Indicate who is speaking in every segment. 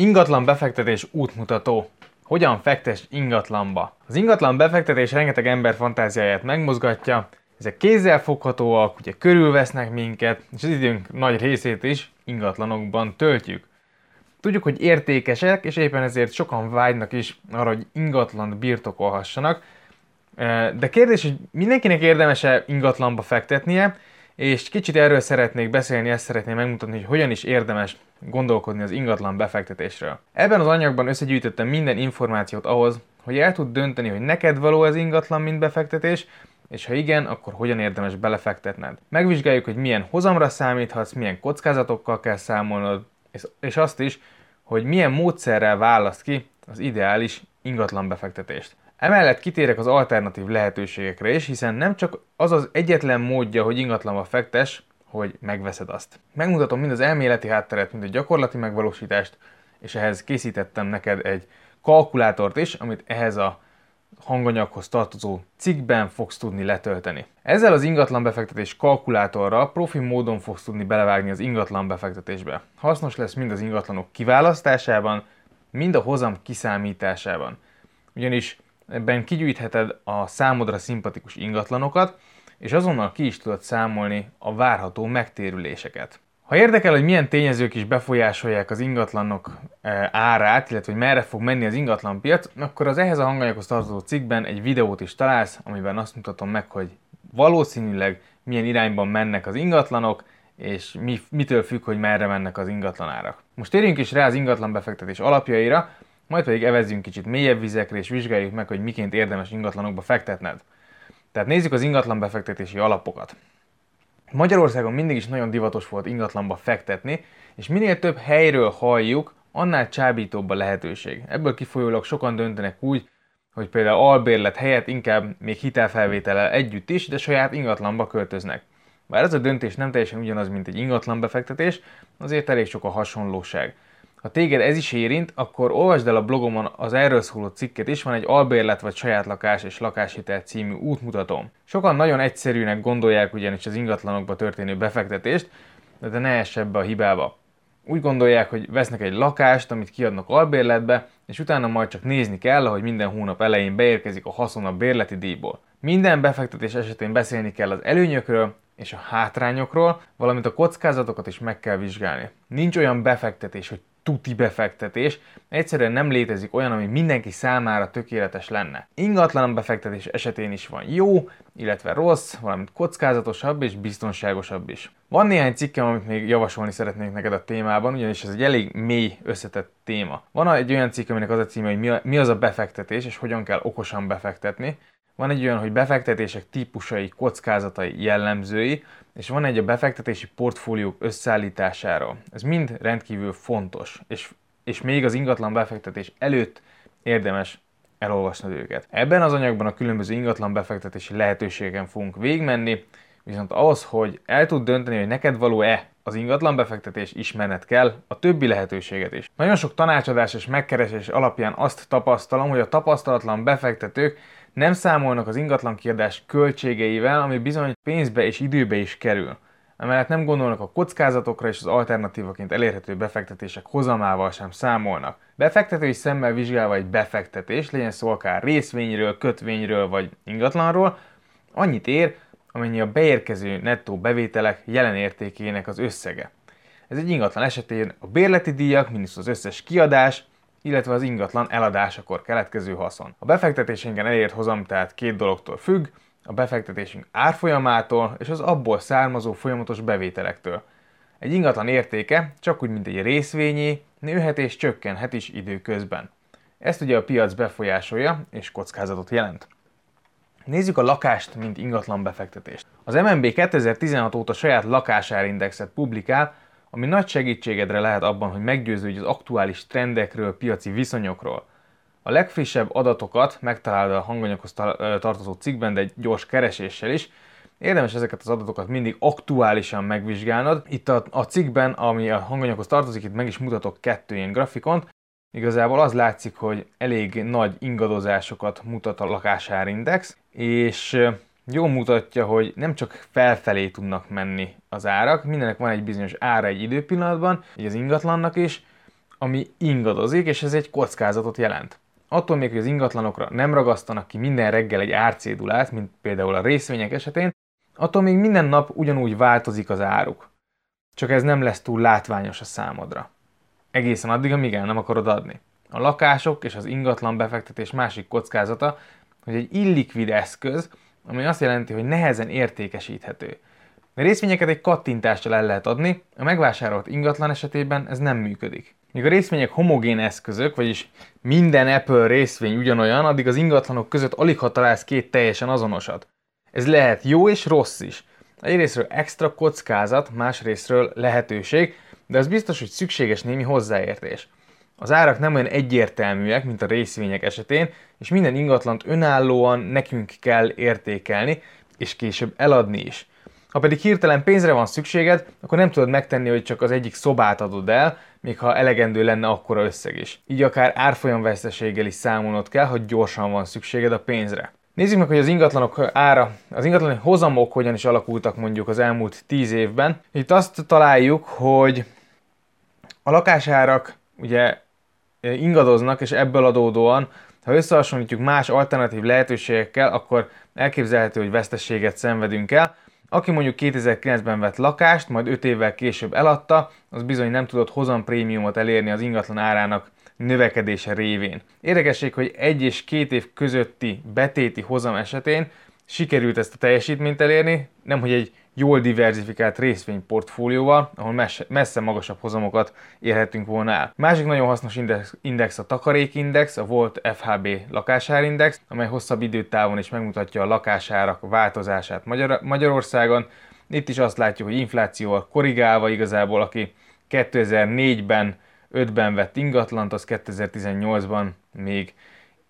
Speaker 1: Ingatlan befektetés útmutató. Hogyan fektes ingatlanba? Az ingatlan befektetés rengeteg ember fantáziáját megmozgatja, ezek kézzel foghatóak, ugye körülvesznek minket, és az időnk nagy részét is ingatlanokban töltjük. Tudjuk, hogy értékesek, és éppen ezért sokan vágynak is arra, hogy ingatlant birtokolhassanak. De kérdés, hogy mindenkinek érdemes-e ingatlanba fektetnie, és kicsit erről szeretnék beszélni, ezt szeretném megmutatni, hogy hogyan is érdemes gondolkodni az ingatlan befektetésről. Ebben az anyagban összegyűjtöttem minden információt ahhoz, hogy el tud dönteni, hogy neked való az ingatlan, mint befektetés, és ha igen, akkor hogyan érdemes belefektetned. Megvizsgáljuk, hogy milyen hozamra számíthatsz, milyen kockázatokkal kell számolnod, és azt is, hogy milyen módszerrel választ ki az ideális ingatlan befektetést. Emellett kitérek az alternatív lehetőségekre is, hiszen nem csak az az egyetlen módja, hogy ingatlanba fektes, hogy megveszed azt. Megmutatom mind az elméleti hátteret, mind a gyakorlati megvalósítást, és ehhez készítettem neked egy kalkulátort is, amit ehhez a hanganyaghoz tartozó cikkben fogsz tudni letölteni. Ezzel az ingatlan befektetés kalkulátorral profi módon fogsz tudni belevágni az ingatlan befektetésbe. Hasznos lesz mind az ingatlanok kiválasztásában, mind a hozam kiszámításában. Ugyanis ebben kigyűjtheted a számodra szimpatikus ingatlanokat, és azonnal ki is tudod számolni a várható megtérüléseket. Ha érdekel, hogy milyen tényezők is befolyásolják az ingatlanok e, árát, illetve hogy merre fog menni az ingatlanpiac, akkor az ehhez a hanganyaghoz tartozó cikkben egy videót is találsz, amiben azt mutatom meg, hogy valószínűleg milyen irányban mennek az ingatlanok, és mi, mitől függ, hogy merre mennek az ingatlanárak. Most térjünk is rá az ingatlan befektetés alapjaira, majd pedig evezzünk kicsit mélyebb vizekre, és vizsgáljuk meg, hogy miként érdemes ingatlanokba fektetned. Tehát nézzük az ingatlan befektetési alapokat. Magyarországon mindig is nagyon divatos volt ingatlanba fektetni, és minél több helyről halljuk, annál csábítóbb a lehetőség. Ebből kifolyólag sokan döntenek úgy, hogy például albérlet helyett inkább még hitelfelvétele együtt is, de saját ingatlanba költöznek. Bár ez a döntés nem teljesen ugyanaz, mint egy ingatlan befektetés, azért elég sok a hasonlóság. Ha téged ez is érint, akkor olvasd el a blogomon az erről szóló cikket is, van egy albérlet vagy saját lakás és lakáshitel című útmutatóm. Sokan nagyon egyszerűnek gondolják ugyanis az ingatlanokba történő befektetést, de ne ess ebbe a hibába. Úgy gondolják, hogy vesznek egy lakást, amit kiadnak albérletbe, és utána majd csak nézni kell, hogy minden hónap elején beérkezik a haszon a bérleti díjból. Minden befektetés esetén beszélni kell az előnyökről és a hátrányokról, valamint a kockázatokat is meg kell vizsgálni. Nincs olyan befektetés, hogy tuti befektetés, egyszerűen nem létezik olyan, ami mindenki számára tökéletes lenne. Ingatlan befektetés esetén is van jó, illetve rossz, valamint kockázatosabb és biztonságosabb is. Van néhány cikkem, amit még javasolni szeretnék neked a témában, ugyanis ez egy elég mély, összetett téma. Van egy olyan cikk, aminek az a címe, hogy mi az a befektetés, és hogyan kell okosan befektetni. Van egy olyan, hogy befektetések típusai, kockázatai, jellemzői, és van egy a befektetési portfóliók összeállításáról. Ez mind rendkívül fontos, és, és még az ingatlan befektetés előtt érdemes elolvasnod őket. Ebben az anyagban a különböző ingatlan befektetési lehetőségeken fogunk végigmenni, viszont ahhoz, hogy el tud dönteni, hogy neked való-e az ingatlan befektetés, ismerned kell a többi lehetőséget is. Nagyon sok tanácsadás és megkeresés alapján azt tapasztalom, hogy a tapasztalatlan befektetők nem számolnak az ingatlan kiadás költségeivel, ami bizony pénzbe és időbe is kerül. Emellett nem gondolnak a kockázatokra és az alternatívaként elérhető befektetések hozamával sem számolnak. Befektetői szemmel vizsgálva egy befektetés, legyen szó akár részvényről, kötvényről vagy ingatlanról, annyit ér, amennyi a beérkező nettó bevételek jelen értékének az összege. Ez egy ingatlan esetén a bérleti díjak, minusz az összes kiadás, illetve az ingatlan eladásakor keletkező haszon. A befektetésénken elért hozam tehát két dologtól függ, a befektetésünk árfolyamától és az abból származó folyamatos bevételektől. Egy ingatlan értéke, csak úgy, mint egy részvényé, nőhet és csökkenhet is időközben. Ezt ugye a piac befolyásolja és kockázatot jelent. Nézzük a lakást, mint ingatlan befektetést. Az MNB 2016 óta saját lakásárindexet publikál, ami nagy segítségedre lehet abban, hogy meggyőződj az aktuális trendekről, piaci viszonyokról. A legfrissebb adatokat megtalálod a hanganyaghoz tartozó cikkben, de egy gyors kereséssel is. Érdemes ezeket az adatokat mindig aktuálisan megvizsgálnod. Itt a, a cikkben, ami a hanganyaghoz tartozik, itt meg is mutatok kettő ilyen grafikont. Igazából az látszik, hogy elég nagy ingadozásokat mutat a lakásárindex, és jól mutatja, hogy nem csak felfelé tudnak menni az árak, mindenek van egy bizonyos ára egy időpillanatban, így az ingatlannak is, ami ingadozik, és ez egy kockázatot jelent. Attól még, hogy az ingatlanokra nem ragasztanak ki minden reggel egy árcédulát, mint például a részvények esetén, attól még minden nap ugyanúgy változik az áruk. Csak ez nem lesz túl látványos a számodra. Egészen addig, amíg el nem akarod adni. A lakások és az ingatlan befektetés másik kockázata, hogy egy illikvid eszköz, ami azt jelenti, hogy nehezen értékesíthető. A részvényeket egy kattintással el lehet adni, a megvásárolt ingatlan esetében ez nem működik. Míg a részvények homogén eszközök, vagyis minden Apple részvény ugyanolyan, addig az ingatlanok között alig ha találsz két teljesen azonosat. Ez lehet jó és rossz is. Egyrésztről extra kockázat, másrésztről lehetőség, de az biztos, hogy szükséges némi hozzáértés. Az árak nem olyan egyértelműek, mint a részvények esetén, és minden ingatlant önállóan nekünk kell értékelni, és később eladni is. Ha pedig hirtelen pénzre van szükséged, akkor nem tudod megtenni, hogy csak az egyik szobát adod el, még ha elegendő lenne akkora összeg is. Így akár árfolyamveszteséggel is számolnod kell, hogy gyorsan van szükséged a pénzre. Nézzük meg, hogy az ingatlanok ára, az ingatlani hozamok hogyan is alakultak mondjuk az elmúlt 10 évben. Itt azt találjuk, hogy a lakásárak ugye ingadoznak, és ebből adódóan, ha összehasonlítjuk más alternatív lehetőségekkel, akkor elképzelhető, hogy veszteséget szenvedünk el. Aki mondjuk 2009-ben vett lakást, majd 5 évvel később eladta, az bizony nem tudott hozam prémiumot elérni az ingatlan árának növekedése révén. Érdekesség, hogy egy és két év közötti betéti hozam esetén sikerült ezt a teljesítményt elérni, nem hogy egy jól diversifikált részvényportfólióval, ahol messze magasabb hozamokat érhetünk volna el. Másik nagyon hasznos index, a takarékindex, a volt FHB lakásárindex, amely hosszabb időtávon is megmutatja a lakásárak változását Magyar- Magyarországon. Itt is azt látjuk, hogy inflációval korrigálva igazából, aki 2004-ben 5-ben vett ingatlant, az 2018-ban még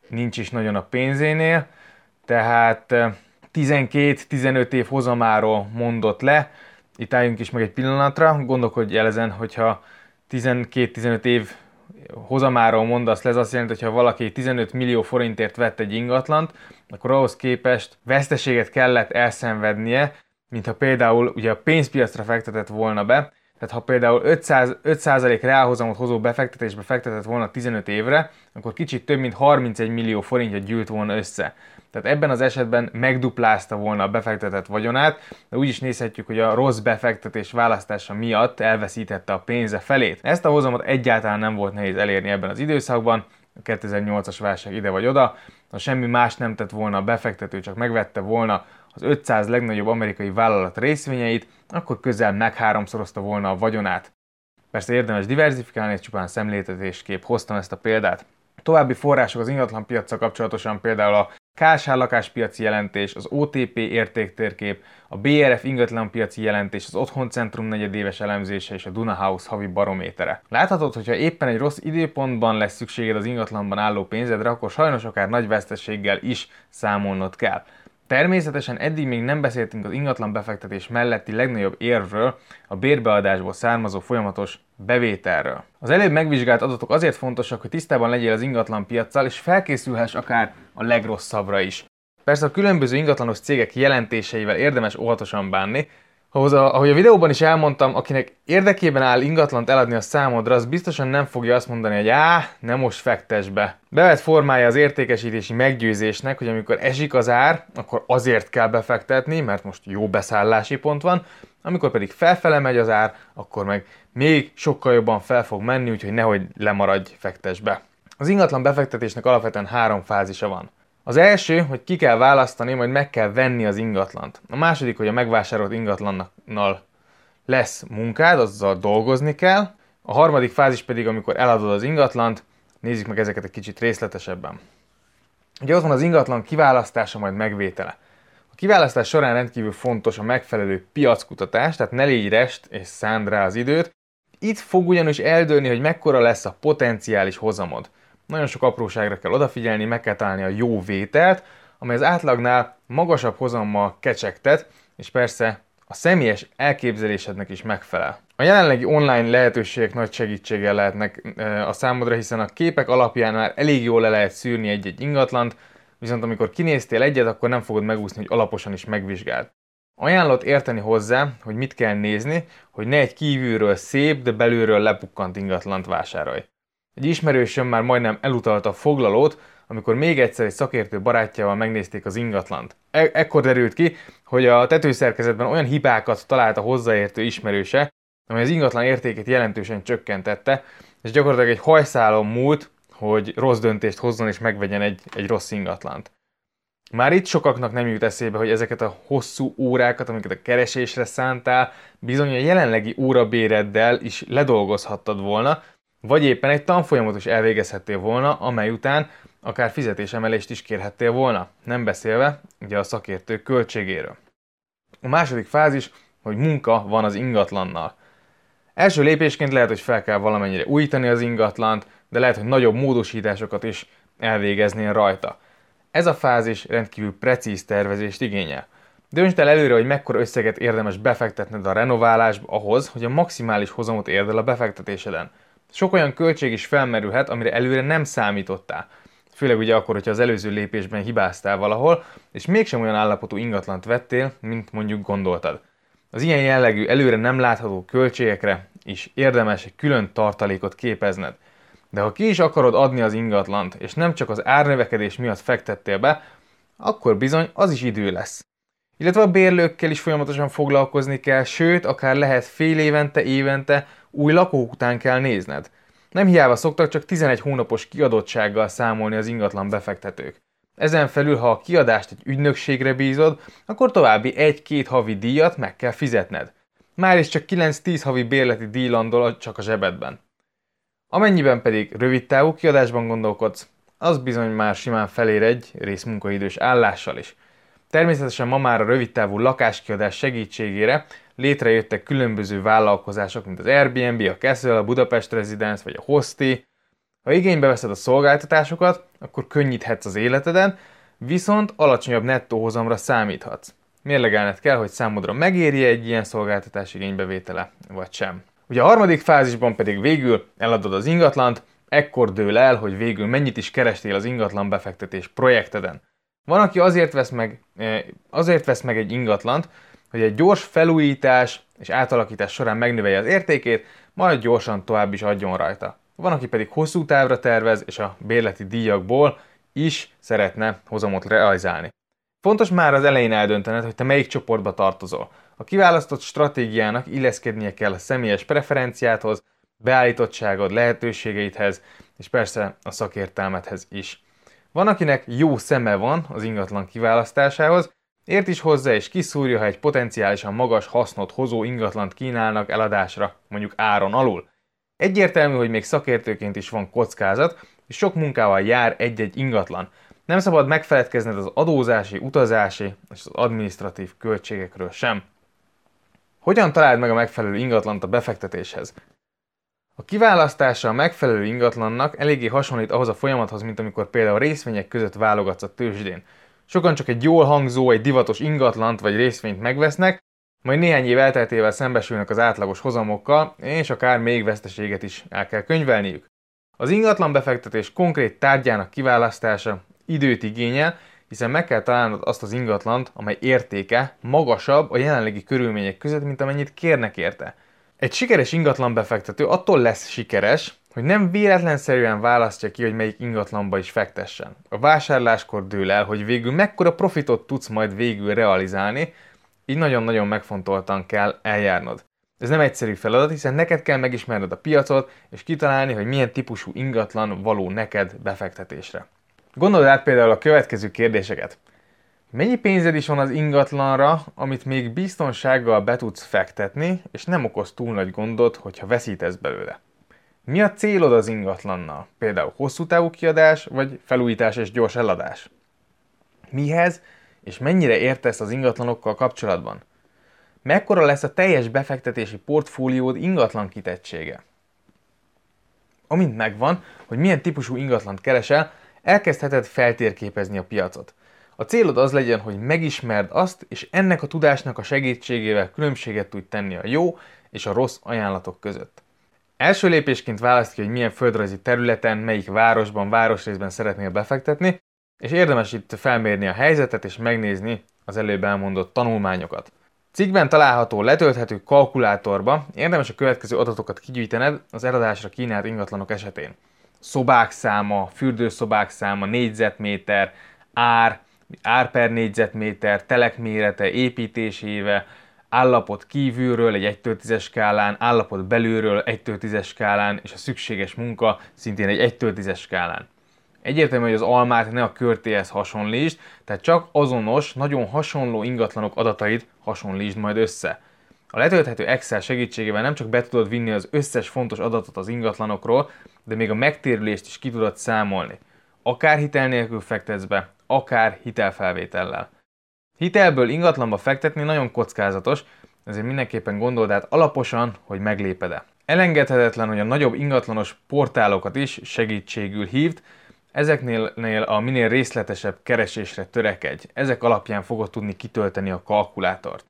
Speaker 1: nincs is nagyon a pénzénél, tehát 12-15 év hozamáról mondott le. Itt álljunk is meg egy pillanatra, gondolkodj el ezen, hogyha 12-15 év hozamáról mondasz le, ez azt jelenti, hogy ha valaki 15 millió forintért vett egy ingatlant, akkor ahhoz képest veszteséget kellett elszenvednie, mintha például ugye a pénzpiacra fektetett volna be, tehát ha például 500, 5% reálhozamot hozó befektetésbe fektetett volna 15 évre, akkor kicsit több mint 31 millió forintja gyűlt volna össze. Tehát ebben az esetben megduplázta volna a befektetett vagyonát, de úgy is nézhetjük, hogy a rossz befektetés választása miatt elveszítette a pénze felét. Ezt a hozamot egyáltalán nem volt nehéz elérni ebben az időszakban, a 2008-as válság ide vagy oda, ha semmi más nem tett volna a befektető, csak megvette volna az 500 legnagyobb amerikai vállalat részvényeit, akkor közel megháromszorozta volna a vagyonát. Persze érdemes diversifikálni, csupán szemléltetésképp hoztam ezt a példát. További források az ingatlan piaccal kapcsolatosan például a KSH lakáspiaci jelentés, az OTP értéktérkép, a BRF ingatlanpiaci jelentés, az Otthoncentrum negyedéves elemzése és a Duna House havi barométere. Láthatod, hogyha éppen egy rossz időpontban lesz szükséged az ingatlanban álló pénzedre, akkor sajnos akár nagy veszteséggel is számolnod kell. Természetesen eddig még nem beszéltünk az ingatlan befektetés melletti legnagyobb érvről, a bérbeadásból származó folyamatos bevételről. Az előbb megvizsgált adatok azért fontosak, hogy tisztában legyél az ingatlan piaccal, és felkészülhess akár a legrosszabbra is. Persze a különböző ingatlanos cégek jelentéseivel érdemes óvatosan bánni, ahhoz, a, ahogy a videóban is elmondtam, akinek érdekében áll ingatlant eladni a számodra, az biztosan nem fogja azt mondani, hogy á, nem most fektes be. Bevet formája az értékesítési meggyőzésnek, hogy amikor esik az ár, akkor azért kell befektetni, mert most jó beszállási pont van, amikor pedig felfele megy az ár, akkor meg még sokkal jobban fel fog menni, úgyhogy nehogy lemaradj, fektes be. Az ingatlan befektetésnek alapvetően három fázisa van. Az első, hogy ki kell választani, majd meg kell venni az ingatlant. A második, hogy a megvásárolt ingatlannal lesz munkád, azzal dolgozni kell. A harmadik fázis pedig, amikor eladod az ingatlant, nézzük meg ezeket egy kicsit részletesebben. Ugye ott van az ingatlan kiválasztása, majd megvétele. A kiválasztás során rendkívül fontos a megfelelő piackutatás, tehát ne légy rest és szánd rá az időt. Itt fog ugyanis eldőlni, hogy mekkora lesz a potenciális hozamod. Nagyon sok apróságra kell odafigyelni, meg kell találni a jó vételt, amely az átlagnál magasabb hozammal kecsegtet, és persze a személyes elképzelésednek is megfelel. A jelenlegi online lehetőségek nagy segítséggel lehetnek a számodra, hiszen a képek alapján már elég jól le lehet szűrni egy-egy ingatlant, viszont amikor kinéztél egyet, akkor nem fogod megúszni, hogy alaposan is megvizsgáld. Ajánlott érteni hozzá, hogy mit kell nézni, hogy ne egy kívülről szép, de belülről lepukkant ingatlant vásárolj. Egy ismerősöm már majdnem elutalta a foglalót, amikor még egyszer egy szakértő barátjával megnézték az ingatlant. E- ekkor derült ki, hogy a tetőszerkezetben olyan hibákat talált a hozzáértő ismerőse, amely az ingatlan értékét jelentősen csökkentette, és gyakorlatilag egy hajszálon múlt, hogy rossz döntést hozzon és megvegyen egy, egy rossz ingatlant. Már itt sokaknak nem jut eszébe, hogy ezeket a hosszú órákat, amiket a keresésre szántál, bizony a jelenlegi órabéreddel is ledolgozhattad volna, vagy éppen egy tanfolyamot is elvégezhettél volna, amely után akár fizetésemelést is kérhettél volna, nem beszélve ugye a szakértő költségéről. A második fázis, hogy munka van az ingatlannal. Első lépésként lehet, hogy fel kell valamennyire újítani az ingatlant, de lehet, hogy nagyobb módosításokat is elvégeznél rajta. Ez a fázis rendkívül precíz tervezést igényel. Döntsd el előre, hogy mekkora összeget érdemes befektetned a renoválásba ahhoz, hogy a maximális hozamot érd el a befektetéseden. Sok olyan költség is felmerülhet, amire előre nem számítottál. Főleg ugye akkor, hogyha az előző lépésben hibáztál valahol, és mégsem olyan állapotú ingatlant vettél, mint mondjuk gondoltad. Az ilyen jellegű előre nem látható költségekre is érdemes egy külön tartalékot képezned. De ha ki is akarod adni az ingatlant, és nem csak az árnövekedés miatt fektettél be, akkor bizony az is idő lesz. Illetve a bérlőkkel is folyamatosan foglalkozni kell, sőt, akár lehet fél évente, évente új lakók után kell nézned. Nem hiába szoktak csak 11 hónapos kiadottsággal számolni az ingatlan befektetők. Ezen felül, ha a kiadást egy ügynökségre bízod, akkor további 1-2 havi díjat meg kell fizetned. Már is csak 9-10 havi bérleti díj landol csak a zsebedben. Amennyiben pedig rövid távú kiadásban gondolkodsz, az bizony már simán felér egy részmunkaidős állással is. Természetesen ma már a rövidtávú lakáskiadás segítségére létrejöttek különböző vállalkozások, mint az Airbnb, a Castle, a Budapest Residence vagy a Hosti. Ha igénybe veszed a szolgáltatásokat, akkor könnyíthetsz az életeden, viszont alacsonyabb nettó hozamra számíthatsz. Mérlegelned kell, hogy számodra megéri egy ilyen szolgáltatás igénybevétele, vagy sem. Ugye a harmadik fázisban pedig végül eladod az ingatlant, ekkor dől el, hogy végül mennyit is kerestél az ingatlan befektetés projekteden. Van, aki azért vesz meg, eh, azért vesz meg egy ingatlant, hogy egy gyors felújítás és átalakítás során megnövelje az értékét, majd gyorsan tovább is adjon rajta. Van, aki pedig hosszú távra tervez, és a bérleti díjakból is szeretne hozamot realizálni. Fontos már az elején eldöntened, hogy te melyik csoportba tartozol. A kiválasztott stratégiának illeszkednie kell a személyes preferenciádhoz, beállítottságod, lehetőségeidhez, és persze a szakértelmedhez is. Van, akinek jó szeme van az ingatlan kiválasztásához, ért is hozzá és kiszúrja, ha egy potenciálisan magas hasznot hozó ingatlant kínálnak eladásra, mondjuk áron alul. Egyértelmű, hogy még szakértőként is van kockázat, és sok munkával jár egy-egy ingatlan. Nem szabad megfeledkezned az adózási, utazási és az administratív költségekről sem. Hogyan találd meg a megfelelő ingatlant a befektetéshez? A kiválasztása a megfelelő ingatlannak eléggé hasonlít ahhoz a folyamathoz, mint amikor például részvények között válogatsz a tőzsdén. Sokan csak egy jól hangzó, egy divatos ingatlant vagy részvényt megvesznek, majd néhány év elteltével szembesülnek az átlagos hozamokkal, és akár még veszteséget is el kell könyvelniük. Az ingatlan befektetés konkrét tárgyának kiválasztása időt igényel, hiszen meg kell találnod azt az ingatlant, amely értéke magasabb a jelenlegi körülmények között, mint amennyit kérnek érte. Egy sikeres ingatlan befektető attól lesz sikeres, hogy nem véletlenszerűen választja ki, hogy melyik ingatlanba is fektessen. A vásárláskor dől el, hogy végül mekkora profitot tudsz majd végül realizálni, így nagyon-nagyon megfontoltan kell eljárnod. Ez nem egyszerű feladat, hiszen neked kell megismerned a piacot, és kitalálni, hogy milyen típusú ingatlan való neked befektetésre. Gondold át például a következő kérdéseket. Mennyi pénzed is van az ingatlanra, amit még biztonsággal be tudsz fektetni, és nem okoz túl nagy gondot, hogyha veszítesz belőle? Mi a célod az ingatlannal? Például hosszú távú kiadás, vagy felújítás és gyors eladás? Mihez és mennyire értesz az ingatlanokkal kapcsolatban? Mekkora lesz a teljes befektetési portfóliód ingatlan kitettsége? Amint megvan, hogy milyen típusú ingatlant keresel, elkezdheted feltérképezni a piacot. A célod az legyen, hogy megismerd azt, és ennek a tudásnak a segítségével különbséget tudj tenni a jó és a rossz ajánlatok között. Első lépésként választ ki, hogy milyen földrajzi területen, melyik városban, városrészben szeretnél befektetni, és érdemes itt felmérni a helyzetet és megnézni az előbb elmondott tanulmányokat. Cikkben található letölthető kalkulátorba érdemes a következő adatokat kigyűjtened az eladásra kínált ingatlanok esetén. szobák száma, fürdőszobák száma, négyzetméter, ár, ár per négyzetméter, telek mérete, építéséve, állapot kívülről egy 1 10 skálán, állapot belülről 1 10 skálán, és a szükséges munka szintén egy 1 10 skálán. Egyértelmű, hogy az almát ne a körtéhez hasonlítsd, tehát csak azonos, nagyon hasonló ingatlanok adatait hasonlítsd majd össze. A letölthető Excel segítségével nem csak be tudod vinni az összes fontos adatot az ingatlanokról, de még a megtérülést is ki tudod számolni. Akár hitel nélkül fektetsz be, akár hitelfelvétellel. Hitelből ingatlanba fektetni nagyon kockázatos, ezért mindenképpen gondold át alaposan, hogy megléped-e. Elengedhetetlen, hogy a nagyobb ingatlanos portálokat is segítségül hívd, ezeknél a minél részletesebb keresésre törekedj, ezek alapján fogod tudni kitölteni a kalkulátort.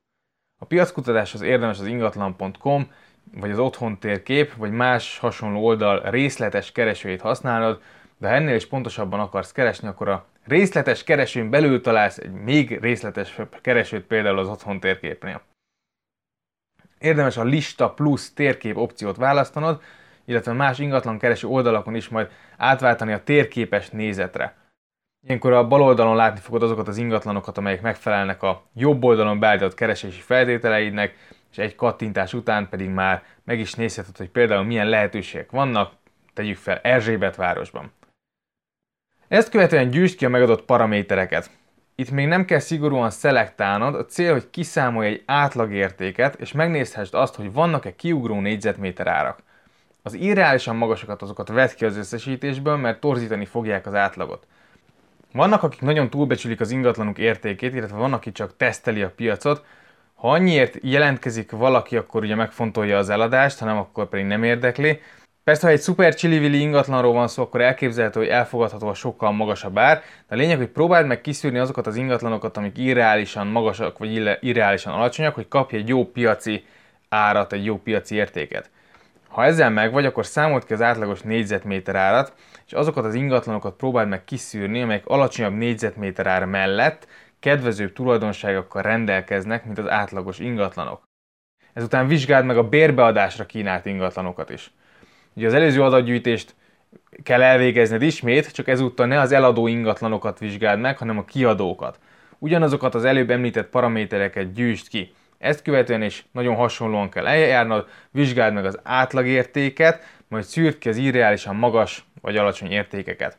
Speaker 1: A piackutatáshoz érdemes az ingatlan.com, vagy az otthon térkép, vagy más hasonló oldal részletes keresőjét használod, de ha ennél is pontosabban akarsz keresni, akkor a részletes keresőn belül találsz egy még részletesebb keresőt például az otthon térképnél. Érdemes a lista plusz térkép opciót választanod, illetve más ingatlan kereső oldalakon is majd átváltani a térképes nézetre. Ilyenkor a bal oldalon látni fogod azokat az ingatlanokat, amelyek megfelelnek a jobb oldalon beállított keresési feltételeidnek, és egy kattintás után pedig már meg is nézheted, hogy például milyen lehetőségek vannak, tegyük fel Erzsébet városban. Ezt követően gyűjtsd ki a megadott paramétereket. Itt még nem kell szigorúan szelektálnod, a cél, hogy kiszámolj egy átlagértéket, és megnézhessd azt, hogy vannak-e kiugró négyzetméter árak. Az irreálisan magasokat azokat vedd ki az összesítésből, mert torzítani fogják az átlagot. Vannak, akik nagyon túlbecsülik az ingatlanuk értékét, illetve van, aki csak teszteli a piacot. Ha annyiért jelentkezik valaki, akkor ugye megfontolja az eladást, hanem akkor pedig nem érdekli. Persze, ha egy szuper csili ingatlanról van szó, akkor elképzelhető, hogy elfogadható a sokkal magasabb ár, de a lényeg, hogy próbáld meg kiszűrni azokat az ingatlanokat, amik irreálisan magasak vagy irreálisan alacsonyak, hogy kapj egy jó piaci árat, egy jó piaci értéket. Ha ezzel meg vagy, akkor számolt ki az átlagos négyzetméter árat, és azokat az ingatlanokat próbáld meg kiszűrni, amelyek alacsonyabb négyzetméter ár mellett kedvezőbb tulajdonságokkal rendelkeznek, mint az átlagos ingatlanok. Ezután vizsgáld meg a bérbeadásra kínált ingatlanokat is. Ugye az előző adatgyűjtést kell elvégezned ismét, csak ezúttal ne az eladó ingatlanokat vizsgáld meg, hanem a kiadókat. Ugyanazokat az előbb említett paramétereket gyűjtsd ki. Ezt követően is nagyon hasonlóan kell eljárnod, vizsgáld meg az átlagértéket, majd szűrd ki az irreálisan magas vagy alacsony értékeket.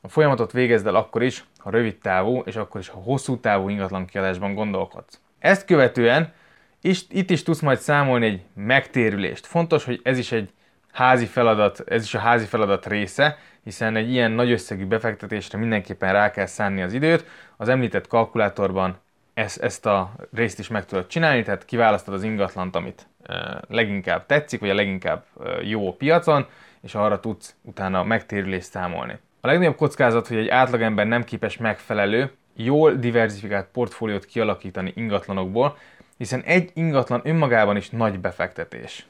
Speaker 1: A folyamatot végezd el akkor is, ha rövid távú, és akkor is, ha hosszú távú ingatlan kiadásban gondolkodsz. Ezt követően is, itt is tudsz majd számolni egy megtérülést. Fontos, hogy ez is egy házi feladat, ez is a házi feladat része, hiszen egy ilyen nagy összegű befektetésre mindenképpen rá kell szánni az időt. Az említett kalkulátorban ezt, ezt a részt is meg tudod csinálni, tehát kiválasztod az ingatlant, amit leginkább tetszik, vagy a leginkább jó a piacon, és arra tudsz utána megtérülést számolni. A legnagyobb kockázat, hogy egy átlagember nem képes megfelelő, jól diversifikált portfóliót kialakítani ingatlanokból, hiszen egy ingatlan önmagában is nagy befektetés.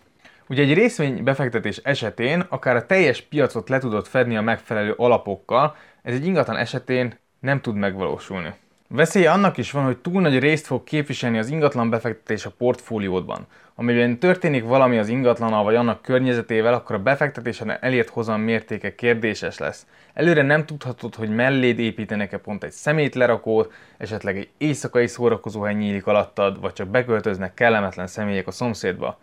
Speaker 1: Ugye egy részvény befektetés esetén akár a teljes piacot le tudod fedni a megfelelő alapokkal, ez egy ingatlan esetén nem tud megvalósulni. Veszélye annak is van, hogy túl nagy részt fog képviselni az ingatlan befektetés a portfóliódban. Amiben történik valami az ingatlannal vagy annak környezetével, akkor a befektetésen elért hozam mértéke kérdéses lesz. Előre nem tudhatod, hogy melléd építenek-e pont egy szemétlerakót, esetleg egy éjszakai szórakozóhely nyílik alattad, vagy csak beköltöznek kellemetlen személyek a szomszédba.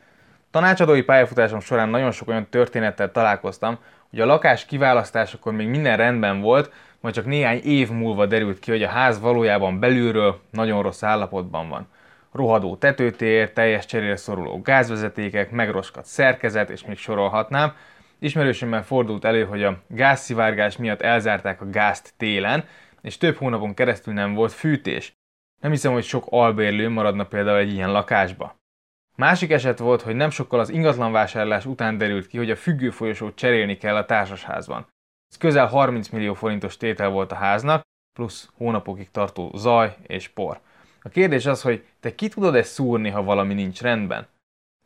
Speaker 1: Tanácsadói pályafutásom során nagyon sok olyan történettel találkoztam, hogy a lakás kiválasztásakor még minden rendben volt, majd csak néhány év múlva derült ki, hogy a ház valójában belülről nagyon rossz állapotban van. Rohadó tetőtér, teljes cserére szoruló gázvezetékek, megroskat szerkezet, és még sorolhatnám. Ismerősömmel fordult elő, hogy a gázszivárgás miatt elzárták a gázt télen, és több hónapon keresztül nem volt fűtés. Nem hiszem, hogy sok albérlő maradna például egy ilyen lakásba. Másik eset volt, hogy nem sokkal az ingatlanvásárlás után derült ki, hogy a függő folyosót cserélni kell a társasházban. Ez közel 30 millió forintos tétel volt a háznak, plusz hónapokig tartó zaj és por. A kérdés az, hogy te ki tudod ezt szúrni, ha valami nincs rendben?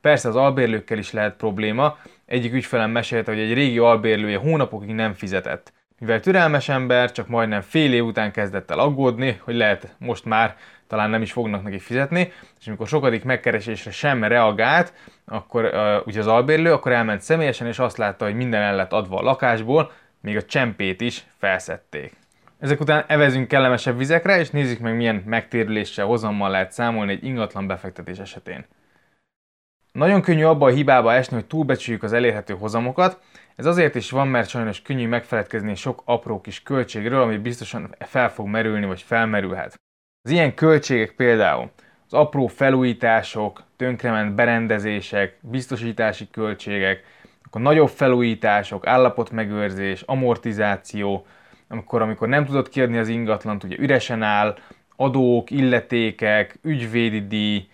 Speaker 1: Persze az albérlőkkel is lehet probléma. Egyik ügyfelem mesélte, hogy egy régi albérlője hónapokig nem fizetett. Mivel türelmes ember, csak majdnem fél év után kezdett el aggódni, hogy lehet most már talán nem is fognak neki fizetni, és amikor sokadik megkeresésre sem reagált, akkor uh, ugye az albérlő, akkor elment személyesen, és azt látta, hogy minden el lett adva a lakásból, még a csempét is felszették. Ezek után evezünk kellemesebb vizekre, és nézzük meg milyen megtérüléssel, hozammal lehet számolni egy ingatlan befektetés esetén. Nagyon könnyű abba a hibába esni, hogy túlbecsüljük az elérhető hozamokat. Ez azért is van, mert sajnos könnyű megfeledkezni sok apró kis költségről, ami biztosan fel fog merülni, vagy felmerülhet. Az ilyen költségek például az apró felújítások, tönkrement berendezések, biztosítási költségek, akkor nagyobb felújítások, állapotmegőrzés, amortizáció, amikor, amikor nem tudod kiadni az ingatlant, ugye üresen áll, adók, illetékek, ügyvédi díj,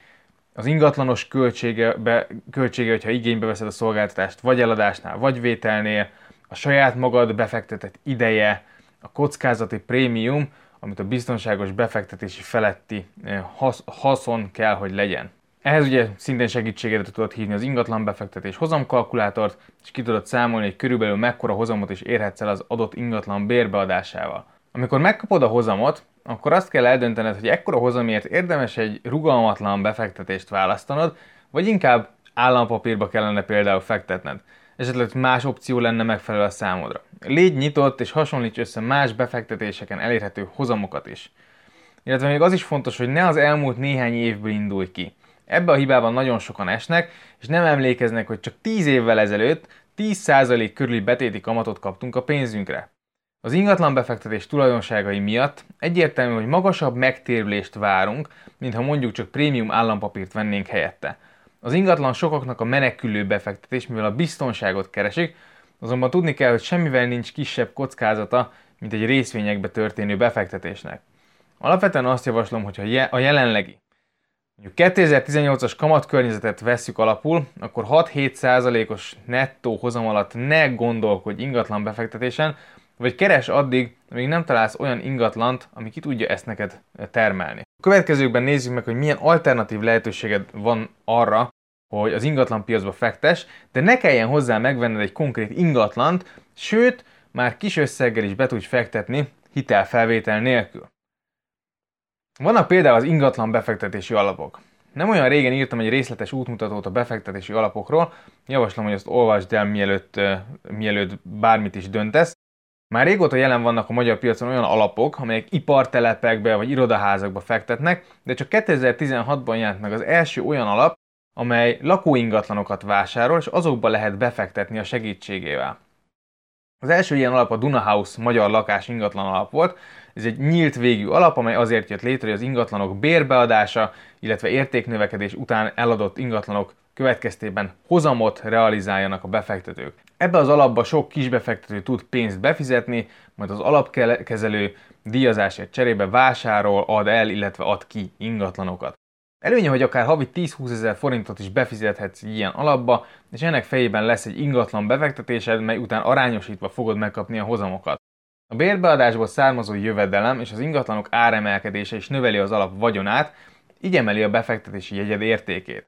Speaker 1: az ingatlanos költsége, be, költsége, hogyha igénybe veszed a szolgáltatást, vagy eladásnál, vagy vételnél, a saját magad befektetett ideje, a kockázati prémium, amit a biztonságos befektetési feletti eh, hasz, haszon kell, hogy legyen. Ehhez ugye szintén segítségedet tudod hívni az ingatlan befektetés hozamkalkulátort, és ki tudod számolni, hogy körülbelül mekkora hozamot is érhetsz el az adott ingatlan bérbeadásával. Amikor megkapod a hozamot, akkor azt kell eldöntened, hogy ekkora hozamért érdemes egy rugalmatlan befektetést választanod, vagy inkább állampapírba kellene például fektetned. Esetleg más opció lenne megfelelő a számodra. Légy nyitott és hasonlíts össze más befektetéseken elérhető hozamokat is. Illetve még az is fontos, hogy ne az elmúlt néhány évből indulj ki. Ebbe a hibában nagyon sokan esnek, és nem emlékeznek, hogy csak 10 évvel ezelőtt 10% körüli betéti kamatot kaptunk a pénzünkre. Az ingatlan befektetés tulajdonságai miatt egyértelmű, hogy magasabb megtérülést várunk, mintha mondjuk csak prémium állampapírt vennénk helyette. Az ingatlan sokaknak a menekülő befektetés, mivel a biztonságot keresik, azonban tudni kell, hogy semmivel nincs kisebb kockázata, mint egy részvényekbe történő befektetésnek. Alapvetően azt javaslom, hogy a jelenlegi, mondjuk 2018-as kamatkörnyezetet vesszük alapul, akkor 6-7%-os nettó hozam alatt ne gondolkodj ingatlan befektetésen, vagy keres addig, amíg nem találsz olyan ingatlant, ami ki tudja ezt neked termelni. A következőkben nézzük meg, hogy milyen alternatív lehetőséged van arra, hogy az ingatlan piacba fektes, de ne kelljen hozzá megvenned egy konkrét ingatlant, sőt, már kis összeggel is be tudj fektetni hitelfelvétel nélkül. Vannak például az ingatlan befektetési alapok. Nem olyan régen írtam egy részletes útmutatót a befektetési alapokról, javaslom, hogy azt olvasd el, mielőtt, mielőtt bármit is döntesz. Már régóta jelen vannak a magyar piacon olyan alapok, amelyek ipartelepekbe vagy irodaházakba fektetnek, de csak 2016-ban jelent meg az első olyan alap, amely lakóingatlanokat vásárol, és azokba lehet befektetni a segítségével. Az első ilyen alap a Duna House magyar lakás ingatlan alap volt. Ez egy nyílt végű alap, amely azért jött létre, hogy az ingatlanok bérbeadása, illetve értéknövekedés után eladott ingatlanok következtében hozamot realizáljanak a befektetők. Ebbe az alapba sok kisbefektető tud pénzt befizetni, majd az alapkezelő díjazásért cserébe vásárol, ad el, illetve ad ki ingatlanokat. Előnye, hogy akár havi 10-20 ezer forintot is befizethetsz ilyen alapba, és ennek fejében lesz egy ingatlan befektetésed, mely után arányosítva fogod megkapni a hozamokat. A bérbeadásból származó jövedelem és az ingatlanok áremelkedése is növeli az alap vagyonát, így emeli a befektetési jegyed értékét.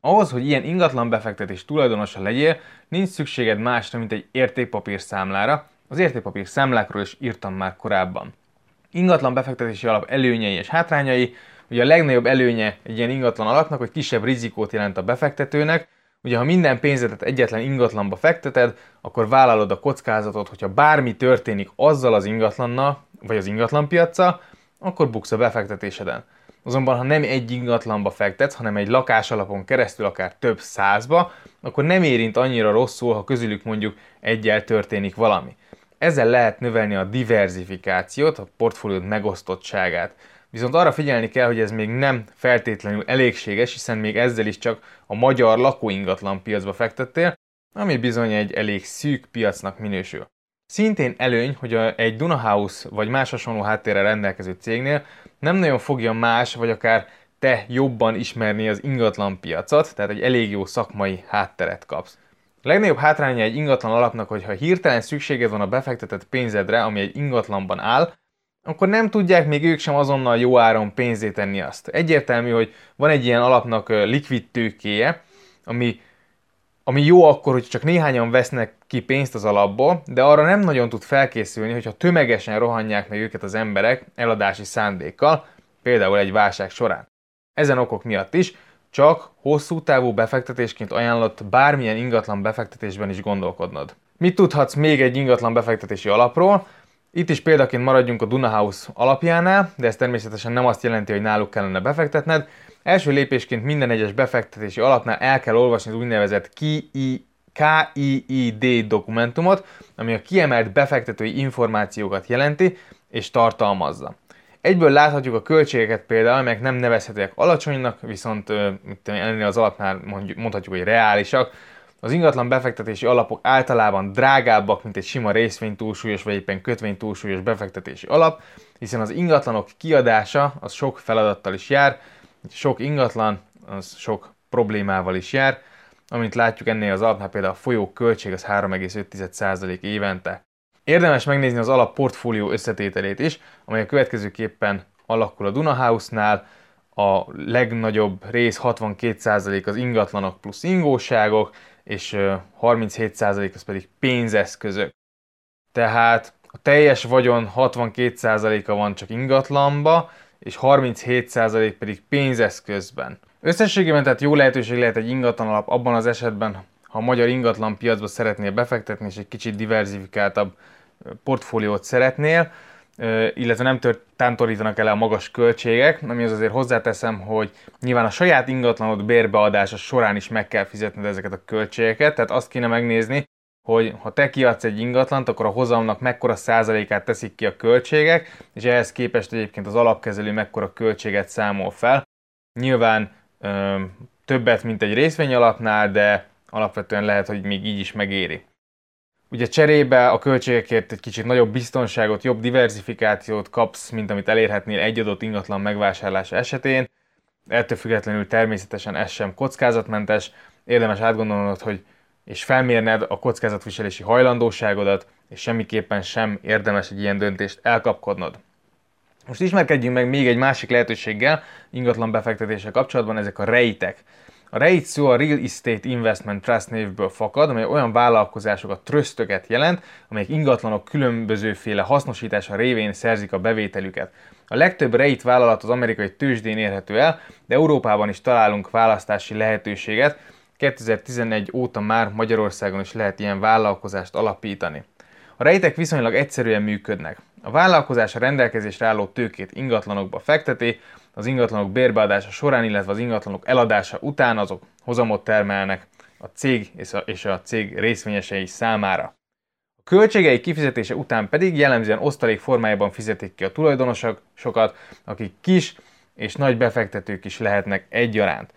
Speaker 1: Ahhoz, hogy ilyen ingatlan befektetés tulajdonosa legyél, nincs szükséged másra, mint egy értékpapír számlára, az értékpapír számlákról is írtam már korábban. Ingatlan befektetési alap előnyei és hátrányai, ugye a legnagyobb előnye egy ilyen ingatlan alapnak, hogy kisebb rizikót jelent a befektetőnek, Ugye, ha minden pénzedet egyetlen ingatlanba fekteted, akkor vállalod a kockázatot, hogyha bármi történik azzal az ingatlannal, vagy az ingatlanpiacsal, akkor buksz a befektetéseden. Azonban, ha nem egy ingatlanba fektetsz, hanem egy lakás alapon keresztül akár több százba, akkor nem érint annyira rosszul, ha közülük mondjuk egyel történik valami. Ezzel lehet növelni a diversifikációt, a portfóliód megosztottságát. Viszont arra figyelni kell, hogy ez még nem feltétlenül elégséges, hiszen még ezzel is csak a magyar lakóingatlan piacba fektettél, ami bizony egy elég szűk piacnak minősül. Szintén előny, hogy egy Dunahouse vagy más hasonló háttérrel rendelkező cégnél nem nagyon fogja más, vagy akár te jobban ismerni az ingatlan piacot, tehát egy elég jó szakmai hátteret kapsz. A legnagyobb hátránya egy ingatlan alapnak, hogy ha hirtelen szükséged van a befektetett pénzedre, ami egy ingatlanban áll, akkor nem tudják még ők sem azonnal jó áron pénzét tenni azt. Egyértelmű, hogy van egy ilyen alapnak likvid tőkéje, ami, ami jó akkor, hogy csak néhányan vesznek ki pénzt az alapból, de arra nem nagyon tud felkészülni, hogyha tömegesen rohanják meg őket az emberek eladási szándékkal, például egy válság során. Ezen okok miatt is csak hosszú távú befektetésként ajánlott bármilyen ingatlan befektetésben is gondolkodnod. Mit tudhatsz még egy ingatlan befektetési alapról? Itt is példaként maradjunk a Dunahouse alapjánál, de ez természetesen nem azt jelenti, hogy náluk kellene befektetned. Első lépésként minden egyes befektetési alapnál el kell olvasni az úgynevezett KIID dokumentumot, ami a kiemelt befektetői információkat jelenti és tartalmazza. Egyből láthatjuk a költségeket például, amelyek nem nevezhetőek alacsonynak, viszont ennél az alapnál mondhatjuk, hogy reálisak, az ingatlan befektetési alapok általában drágábbak, mint egy sima részvény túlsúlyos vagy éppen kötvény túlsúlyos befektetési alap, hiszen az ingatlanok kiadása az sok feladattal is jár, sok ingatlan az sok problémával is jár, amint látjuk ennél az alapnál például a folyó költség az 3,5% évente. Érdemes megnézni az alap portfólió összetételét is, amely a következőképpen alakul a Dunahouse-nál, a legnagyobb rész 62% az ingatlanok plusz ingóságok, és 37% az pedig pénzeszközök. Tehát a teljes vagyon 62%-a van csak ingatlanba, és 37% pedig pénzeszközben. Összességében tehát jó lehetőség lehet egy ingatlan alap abban az esetben, ha a magyar ingatlan piacba szeretnél befektetni, és egy kicsit diversifikáltabb portfóliót szeretnél, illetve nem tört, tántorítanak el a magas költségek, ami az azért hozzáteszem, hogy nyilván a saját ingatlanod bérbeadása során is meg kell fizetned ezeket a költségeket, tehát azt kéne megnézni, hogy ha te kiadsz egy ingatlant, akkor a hozamnak mekkora százalékát teszik ki a költségek, és ehhez képest egyébként az alapkezelő mekkora költséget számol fel. Nyilván ö, többet, mint egy részvény alapnál, de alapvetően lehet, hogy még így is megéri. Ugye cserébe a költségekért egy kicsit nagyobb biztonságot, jobb diversifikációt kapsz, mint amit elérhetnél egy adott ingatlan megvásárlása esetén. Ettől függetlenül természetesen ez sem kockázatmentes. Érdemes átgondolnod, hogy és felmérned a kockázatviselési hajlandóságodat, és semmiképpen sem érdemes egy ilyen döntést elkapkodnod. Most ismerkedjünk meg még egy másik lehetőséggel ingatlan befektetése kapcsolatban, ezek a rejtek. A REIT szó a Real Estate Investment Trust névből fakad, amely olyan vállalkozásokat, trösztöket jelent, amelyek ingatlanok különbözőféle hasznosítása révén szerzik a bevételüket. A legtöbb REIT vállalat az amerikai tőzsdén érhető el, de Európában is találunk választási lehetőséget. 2011 óta már Magyarországon is lehet ilyen vállalkozást alapítani. A rejtek viszonylag egyszerűen működnek. A vállalkozás a rendelkezésre álló tőkét ingatlanokba fekteti, az ingatlanok bérbeadása során, illetve az ingatlanok eladása után azok hozamot termelnek a cég és a cég részvényesei számára. A költségei kifizetése után pedig jellemzően osztalék formájában fizetik ki a tulajdonosok sokat, akik kis és nagy befektetők is lehetnek egyaránt.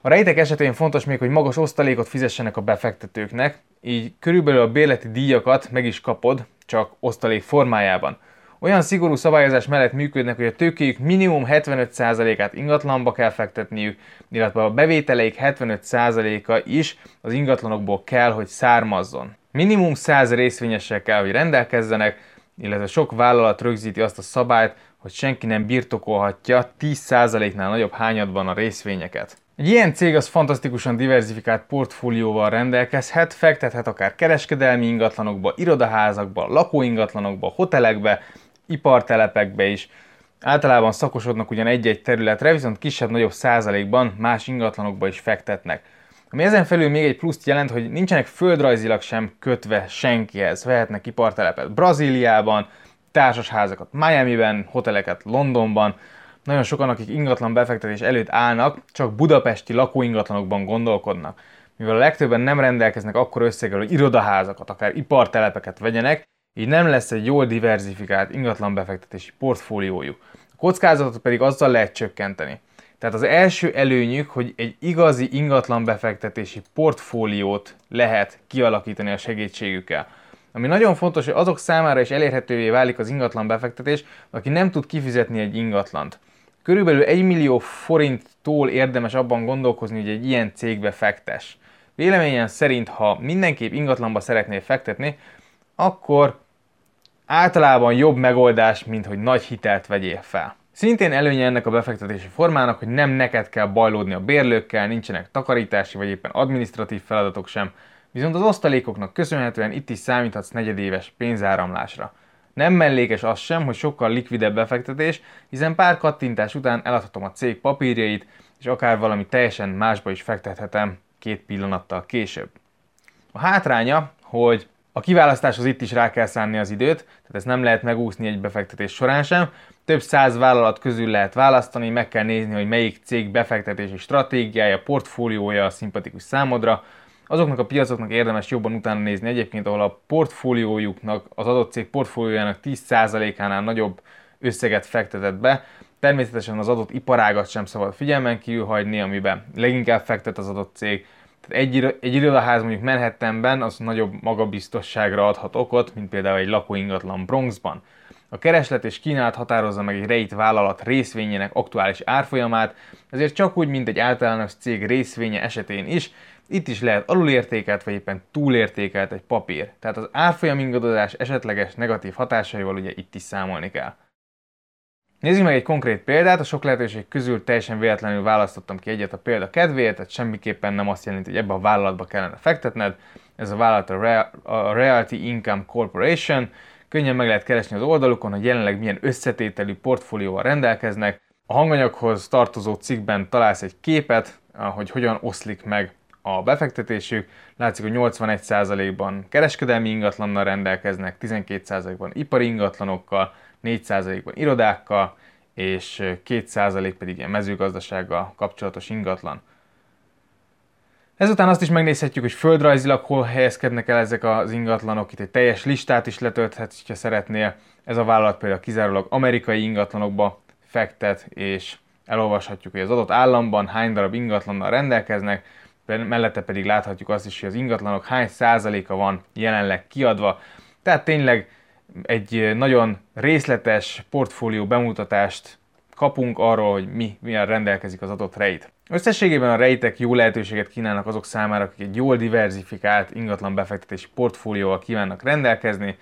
Speaker 1: A rejtek esetén fontos még, hogy magas osztalékot fizessenek a befektetőknek, így körülbelül a bérleti díjakat meg is kapod, csak osztalék formájában. Olyan szigorú szabályozás mellett működnek, hogy a tőkéjük minimum 75%-át ingatlanba kell fektetniük, illetve a bevételeik 75%-a is az ingatlanokból kell, hogy származzon. Minimum 100 részvényessel kell, hogy rendelkezzenek, illetve sok vállalat rögzíti azt a szabályt, hogy senki nem birtokolhatja 10%-nál nagyobb hányadban a részvényeket. Egy ilyen cég az fantasztikusan diversifikált portfólióval rendelkezhet, fektethet akár kereskedelmi ingatlanokba, irodaházakba, lakóingatlanokba, hotelekbe, ipartelepekbe is. Általában szakosodnak ugyan egy-egy területre, viszont kisebb-nagyobb százalékban más ingatlanokba is fektetnek. Ami ezen felül még egy pluszt jelent, hogy nincsenek földrajzilag sem kötve senkihez. Vehetnek ipartelepet Brazíliában, társasházakat Miami-ben, hoteleket Londonban. Nagyon sokan, akik ingatlan befektetés előtt állnak, csak budapesti lakóingatlanokban gondolkodnak. Mivel a legtöbben nem rendelkeznek akkor összeggel, hogy irodaházakat, akár ipartelepeket vegyenek, így nem lesz egy jól diversifikált ingatlan befektetési portfóliójuk. A kockázatot pedig azzal lehet csökkenteni. Tehát az első előnyük, hogy egy igazi ingatlan befektetési portfóliót lehet kialakítani a segítségükkel. Ami nagyon fontos, hogy azok számára is elérhetővé válik az ingatlan befektetés, aki nem tud kifizetni egy ingatlant. Körülbelül 1 millió forinttól érdemes abban gondolkozni, hogy egy ilyen cégbe fektes. Véleményem szerint, ha mindenképp ingatlanba szeretnél fektetni, akkor általában jobb megoldás, mint hogy nagy hitelt vegyél fel. Szintén előnye ennek a befektetési formának, hogy nem neked kell bajlódni a bérlőkkel, nincsenek takarítási vagy éppen administratív feladatok sem, viszont az osztalékoknak köszönhetően itt is számíthatsz negyedéves pénzáramlásra. Nem mellékes az sem, hogy sokkal likvidebb befektetés, hiszen pár kattintás után eladhatom a cég papírjait, és akár valami teljesen másba is fektethetem két pillanattal később. A hátránya, hogy A kiválasztáshoz itt is rá kell szánni az időt, tehát ezt nem lehet megúszni egy befektetés során sem. Több száz vállalat közül lehet választani, meg kell nézni, hogy melyik cég befektetési stratégiája, portfóliója szimpatikus számodra. Azoknak a piacoknak érdemes jobban utána nézni egyébként, ahol a portfóliójuknak, az adott cég portfóliójának 10%-ánál nagyobb összeget fektetett be. Természetesen az adott iparágat sem szabad figyelmen kívül hagyni, amiben leginkább fektet az adott cég. Tehát egy, egy irodaház mondjuk Manhattanben az nagyobb magabiztosságra adhat okot, mint például egy lakóingatlan Bronxban. A kereslet és kínálat határozza meg egy rejt vállalat részvényének aktuális árfolyamát, ezért csak úgy, mint egy általános cég részvénye esetén is, itt is lehet alulértékelt vagy éppen túlértékelt egy papír. Tehát az árfolyam ingadozás esetleges negatív hatásaival ugye itt is számolni kell. Nézzük meg egy konkrét példát, a sok lehetőség közül teljesen véletlenül választottam ki egyet a példa kedvéért, tehát semmiképpen nem azt jelenti, hogy ebbe a vállalatba kellene fektetned. Ez a vállalat a, Real, a Realty Income Corporation, könnyen meg lehet keresni az oldalukon, hogy jelenleg milyen összetételű portfólióval rendelkeznek. A hanganyaghoz tartozó cikkben találsz egy képet, hogy hogyan oszlik meg a befektetésük. Látszik, hogy 81%-ban kereskedelmi ingatlannal rendelkeznek, 12%-ban ipari ingatlanokkal, 4%-ban irodákkal, és 2% pedig ilyen mezőgazdasággal kapcsolatos ingatlan. Ezután azt is megnézhetjük, hogy földrajzilag hol helyezkednek el ezek az ingatlanok. Itt egy teljes listát is letölthetsz, ha szeretnél. Ez a vállalat például kizárólag amerikai ingatlanokba fektet, és elolvashatjuk, hogy az adott államban hány darab ingatlannal rendelkeznek, mellette pedig láthatjuk azt is, hogy az ingatlanok hány százaléka van jelenleg kiadva. Tehát tényleg egy nagyon részletes portfólió bemutatást kapunk arról, hogy mi, milyen rendelkezik az adott rejt. Összességében a rejtek jó lehetőséget kínálnak azok számára, akik egy jól diversifikált ingatlan befektetési portfólióval kívánnak rendelkezni,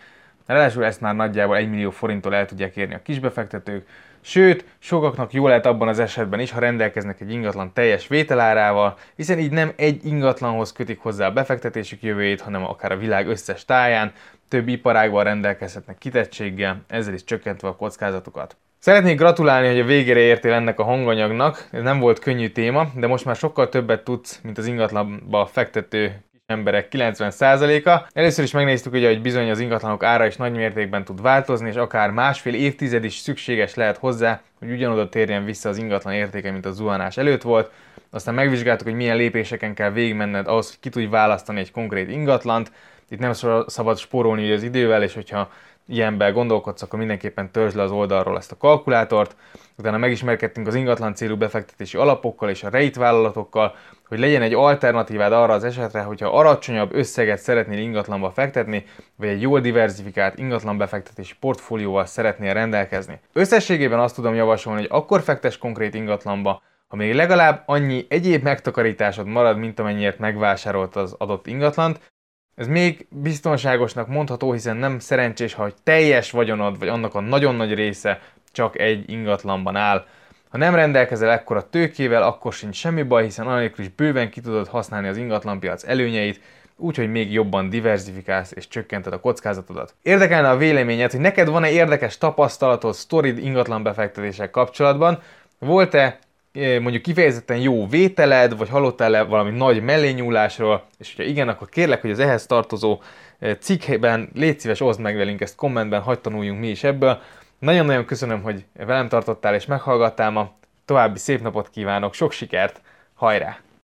Speaker 1: Ráadásul ezt már nagyjából 1 millió forinttól el tudják érni a kisbefektetők, sőt, sokaknak jó lehet abban az esetben is, ha rendelkeznek egy ingatlan teljes vételárával, hiszen így nem egy ingatlanhoz kötik hozzá a befektetésük jövőjét, hanem akár a világ összes táján, több iparágban rendelkezhetnek kitettséggel, ezzel is csökkentve a kockázatokat. Szeretnék gratulálni, hogy a végére értél ennek a hanganyagnak. Ez nem volt könnyű téma, de most már sokkal többet tudsz, mint az ingatlanba fektető emberek 90%-a. Először is megnéztük, ugye, hogy bizony az ingatlanok ára is nagy mértékben tud változni, és akár másfél évtized is szükséges lehet hozzá, hogy ugyanoda térjen vissza az ingatlan értéke, mint a zuhanás előtt volt. Aztán megvizsgáltuk, hogy milyen lépéseken kell végigmenned ahhoz, hogy ki tudj választani egy konkrét ingatlant. Itt nem szabad spórolni az idővel, és hogyha ilyenben gondolkodsz, akkor mindenképpen törzs le az oldalról ezt a kalkulátort. Utána megismerkedtünk az ingatlan célú befektetési alapokkal és a rejt vállalatokkal, hogy legyen egy alternatívád arra az esetre, hogyha alacsonyabb összeget szeretnél ingatlanba fektetni, vagy egy jól diversifikált ingatlan befektetési portfólióval szeretnél rendelkezni. Összességében azt tudom javasolni, hogy akkor fektes konkrét ingatlanba, ha még legalább annyi egyéb megtakarításod marad, mint amennyiért megvásárolt az adott ingatlant, ez még biztonságosnak mondható, hiszen nem szerencsés, ha teljes vagyonod, vagy annak a nagyon nagy része csak egy ingatlanban áll. Ha nem rendelkezel ekkora tőkével, akkor sincs semmi baj, hiszen anélkül is bőven ki tudod használni az ingatlanpiac előnyeit, úgyhogy még jobban diversifikálsz és csökkented a kockázatodat. Érdekelne a véleményed, hogy neked van-e érdekes tapasztalatod sztorid ingatlan befektetések kapcsolatban? Volt-e mondjuk kifejezetten jó vételed, vagy hallottál-e valami nagy mellényúlásról, és hogyha igen, akkor kérlek, hogy az ehhez tartozó cikkben légy szíves, oszd meg velünk ezt kommentben, hagyd tanuljunk mi is ebből. Nagyon-nagyon köszönöm, hogy velem tartottál és meghallgattál ma. További szép napot kívánok, sok sikert, hajrá!